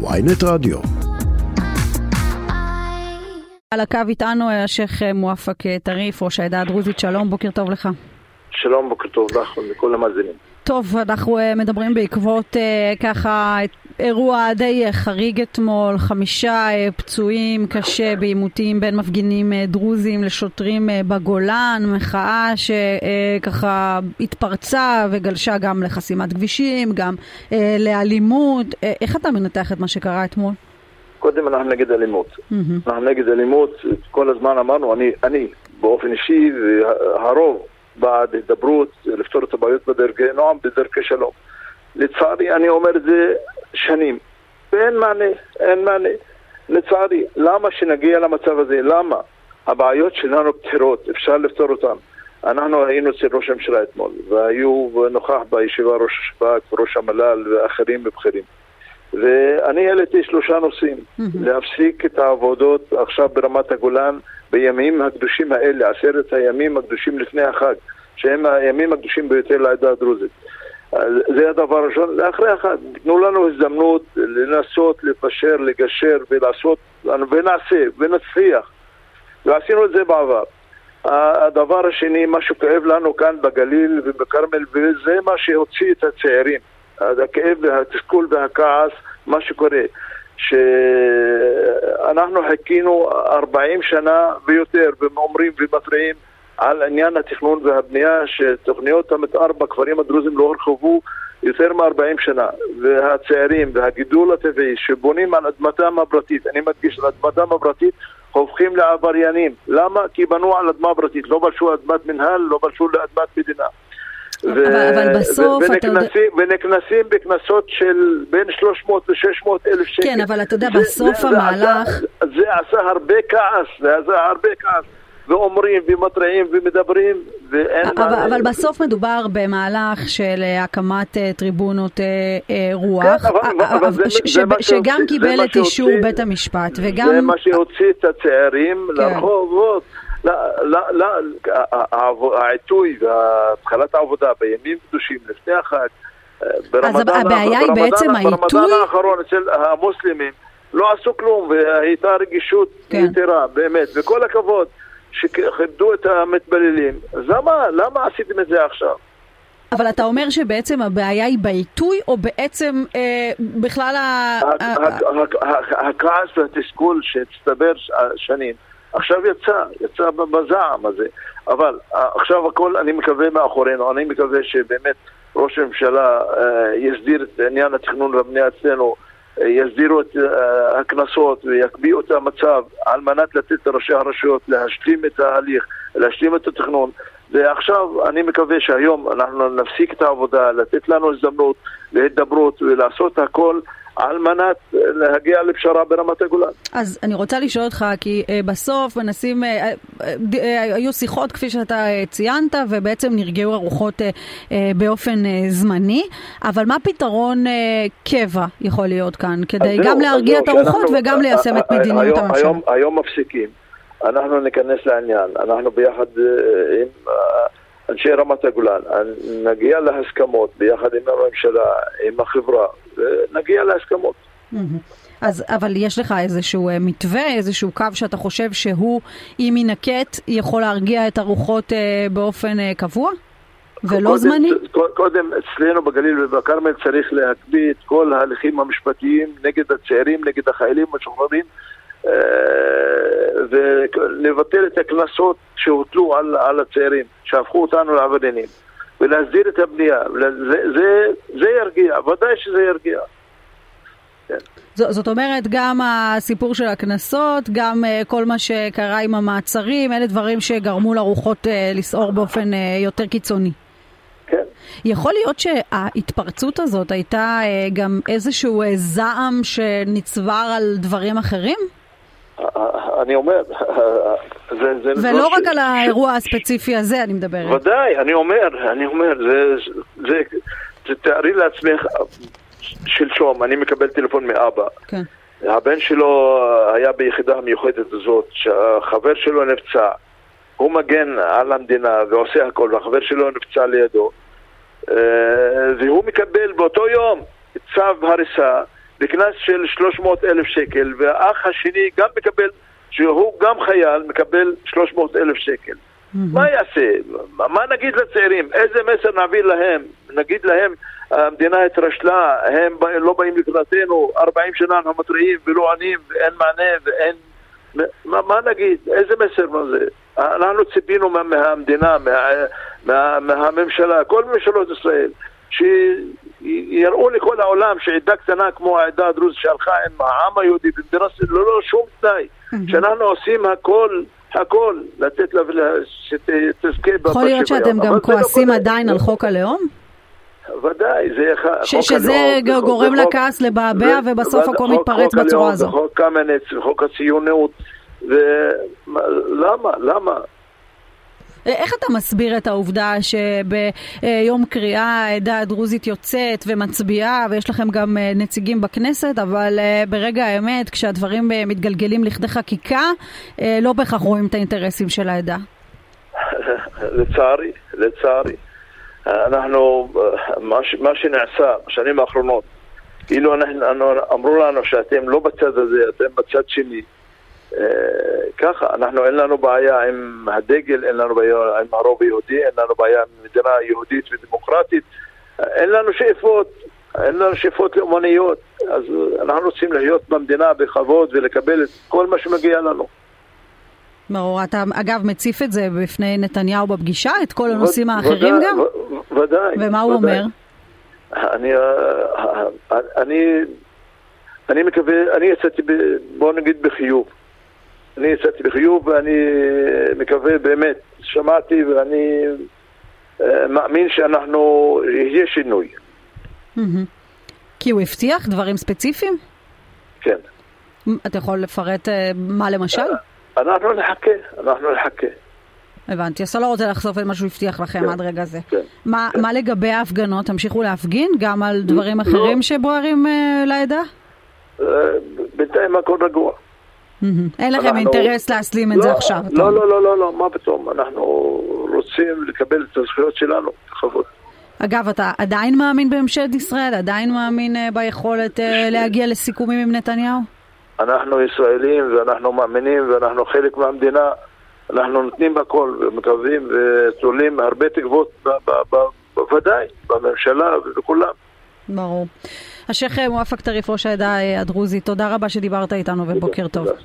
ויינט רדיו. על הקו איתנו השייח' מואפק טריף, ראש העדה הדרוזית, שלום, בוקר טוב לך. שלום, בוקר טוב לך ולכל המאזינים. טוב, אנחנו מדברים בעקבות ככה אירוע די חריג אתמול, חמישה פצועים קשה בעימותים בין מפגינים דרוזים לשוטרים בגולן, מחאה שככה התפרצה וגלשה גם לחסימת כבישים, גם לאלימות. איך אתה מנתח את מה שקרה אתמול? קודם אנחנו נגד אלימות. Mm-hmm. אנחנו נגד אלימות, כל הזמן אמרנו, אני, אני באופן אישי, והרוב בעד הידברות, לפתור את הבעיות בדרכי נועם, בדרכי שלום. לצערי, אני אומר את זה שנים, ואין מענה, אין מענה. לצערי, למה שנגיע למצב הזה? למה? הבעיות שלנו פתירות, אפשר לפתור אותן. אנחנו היינו אצל ראש הממשלה אתמול, והיו נוכח בישיבה ראש השב"כ, ראש המל"ל ואחרים ובכירים. ואני העליתי שלושה נושאים, mm-hmm. להפסיק את העבודות עכשיו ברמת הגולן בימים הקדושים האלה, עשרת הימים הקדושים לפני החג, שהם הימים הקדושים ביותר לעדה הדרוזית. זה הדבר הראשון. לאחרי החג, תנו לנו הזדמנות לנסות, לפשר, לגשר ולעשות, ונעשה, ונצליח. ועשינו את זה בעבר. הדבר השני, מה שכואב לנו כאן בגליל ובכרמל, וזה מה שהוציא את הצעירים. הכאב והתסכול והכעס, מה שקורה, שאנחנו חיכינו 40 שנה ויותר, ואומרים ומתריעים על עניין התכנון והבנייה, שתוכניות המתאר בכפרים הדרוזים לא הורחבו יותר מ-40 שנה, והצעירים והגידול הטבעי שבונים על אדמתם הפרטית, אני מדגיש, על אדמתם הפרטית, הופכים לעבריינים. למה? כי בנו על אדמה פרטית, לא בלשו אדמת מנהל, לא בלשו לאדמת מדינה. אבל, ו- אבל בסוף ו- אתה יודע... ונקנסים בקנסות של בין 300 ל-600 אלף שקל. כן, אבל אתה יודע, בסוף זה, המהלך... זה עשה, זה עשה הרבה כעס, זה עשה הרבה כעס. ואומרים ומתריעים ומדברים ואין... אבל, מה... אבל בסוף מדובר במהלך של הקמת טריבונות רוח, כן, אבל, אבל זה, ש, זה ש, שגם קיבל את אישור בית המשפט וגם... זה מה שהוציא את הצעירים כן. לרחובות. העיתוי והתחלת העבודה בימים קדושים לפני החג, ברמדאן, אז הבעיה היא בעצם העיתוי? ברמדאן האחרון אצל המוסלמים לא עשו כלום והייתה רגישות כן. יתרה, באמת, וכל הכבוד שכיבדו את המתבללים. אז למה, למה עשיתם את זה עכשיו? אבל אתה אומר שבעצם הבעיה היא בעיתוי, או בעצם אה, בכלל ה... הכעס והתסכול שהצטבר שנים. עכשיו יצא, יצא בזעם הזה. אבל עכשיו הכל, אני מקווה מאחורינו, אני מקווה שבאמת ראש הממשלה אה, יסדיר את עניין התכנון והבנייה אצלנו, אה, יסדירו את אה, הקנסות ויקביעו את המצב על מנת לתת לראשי הרשויות להשלים את ההליך, להשלים את התכנון. ועכשיו אני מקווה שהיום אנחנו נפסיק את העבודה, לתת לנו הזדמנות להידברות ולעשות הכל על מנת להגיע לפשרה ברמת הגולן. אז אני רוצה לשאול אותך, כי uh, בסוף מנסים, uh, היו שיחות כפי שאתה ציינת, ובעצם נרגעו הרוחות באופן זמני, אבל מה פתרון קבע יכול להיות כאן, כדי גם להרגיע את הרוחות וגם ליישם את מדיניות הממשלה? היום, מפסיקים. אנחנו ניכנס לעניין, אנחנו ביחד עם... אנשי רמת הגולן, נגיע להסכמות ביחד עם הממשלה, עם החברה, ונגיע להסכמות. אז, אבל יש לך איזשהו מתווה, איזשהו קו שאתה חושב שהוא, אם יינקט, יכול להרגיע את הרוחות באופן קבוע? ולא קודם, זמני? קודם, אצלנו בגליל ובכרמל צריך להקפיא את כל ההליכים המשפטיים נגד הצעירים, נגד החיילים המשוחררים. ולבטל את הקנסות שהוטלו על, על הצעירים, שהפכו אותנו לעבריינים, ולהסדיר את הבנייה. זה, זה, זה ירגיע, ודאי שזה ירגיע. כן. זאת אומרת, גם הסיפור של הקנסות, גם uh, כל מה שקרה עם המעצרים, אלה דברים שגרמו לרוחות uh, לסעור באופן uh, יותר קיצוני. כן. יכול להיות שההתפרצות הזאת הייתה uh, גם איזשהו uh, זעם שנצבר על דברים אחרים? אני אומר, זה, זה ולא לא רק ש... על האירוע הספציפי הזה אני מדברת. ודאי, אני אומר, אני אומר, זה, זה, זה תארי לעצמך, שלשום, אני מקבל טלפון מאבא. כן. הבן שלו היה ביחידה המיוחדת הזאת, שהחבר שלו נפצע. הוא מגן על המדינה ועושה הכל, והחבר שלו נפצע לידו. והוא מקבל באותו יום צו הריסה וקנס של 300 אלף שקל, והאח השני גם מקבל, שהוא גם חייל, מקבל 300 אלף שקל. Mm-hmm. מה יעשה? מה נגיד לצעירים? איזה מסר נעביר להם? נגיד להם, המדינה התרשלה, הם לא באים לקראתנו, 40 שנה אנחנו מתריעים ולא עונים, ואין מענה ואין... מה, מה נגיד? איזה מסר מה זה? אנחנו ציפינו מה, מהמדינה, מה, מה, מהממשלה, כל ממשלות ישראל, שיראו לכל העולם שעדה קטנה כמו העדה הדרוזית שהלכה עם העם היהודי במדינת ישראל ללא שום תנאי, שאנחנו עושים הכל הכל, לתת לה, שתזכה בשוויון. יכול להיות שאתם גם כועסים עדיין על חוק הלאום? ודאי, זה חוק שזה הלאום, גורם לכעס לבעבע ובסוף הכל מתפרץ בצורה הזו. חוק קמיניץ וחוק הציונות, ולמה? למה? איך אתה מסביר את העובדה שביום קריאה העדה הדרוזית יוצאת ומצביעה ויש לכם גם אה, נציגים בכנסת, אבל אה, ברגע האמת, כשהדברים אה, מתגלגלים לכדי חקיקה, לא בהכרח רואים את האינטרסים של העדה? לצערי, לצערי. אנחנו, מה, מה שנעשה בשנים האחרונות, כאילו אמרו לנו שאתם לא בצד הזה, אתם בצד שני. אה, ככה, אנחנו אין לנו בעיה עם הדגל, אין לנו בעיה עם הרוב היהודי, אין לנו בעיה עם מדינה יהודית ודמוקרטית, אין לנו שאיפות, אין לנו שאיפות לאומניות, אז אנחנו רוצים להיות במדינה בכבוד ולקבל את כל מה שמגיע לנו. ברור, אתה אגב מציף את זה בפני נתניהו בפגישה, את כל הנושאים האחרים ודאי, גם? ודאי. ומה הוא אומר? אני, אני, אני מקווה, אני יצאתי, בוא נגיד בחיוב. אני יצאתי בחיוב ואני מקווה באמת, שמעתי ואני אה, מאמין שאנחנו, יהיה שינוי. כי הוא הבטיח דברים ספציפיים? כן. אתה יכול לפרט אה, מה למשל? אנחנו נחכה, אנחנו נחכה. הבנתי, אז אתה לא רוצה לחשוף את מה שהוא הבטיח לכם כן, עד רגע זה. כן, מה, כן. מה לגבי ההפגנות? תמשיכו להפגין גם על דברים אחרים לא. שבוערים לעדה? בינתיים הכל רגוע. אין לכם אינטרס להסלים את לא, זה עכשיו. לא, לא, לא, לא, לא, מה פתאום, אנחנו רוצים לקבל את הזכויות שלנו, בכבוד. אגב, אתה עדיין מאמין בממשלת ישראל? עדיין מאמין uh, ביכולת uh, להגיע לסיכומים עם נתניהו? אנחנו ישראלים ואנחנו מאמינים ואנחנו חלק מהמדינה, אנחנו נותנים הכל ומקווים ותולים הרבה תקוות בוודאי, בממשלה ובכולם. ברור. השייח' מואפק טריף, ראש העדה הדרוזית, תודה רבה שדיברת איתנו ובוקר טוב. תודה.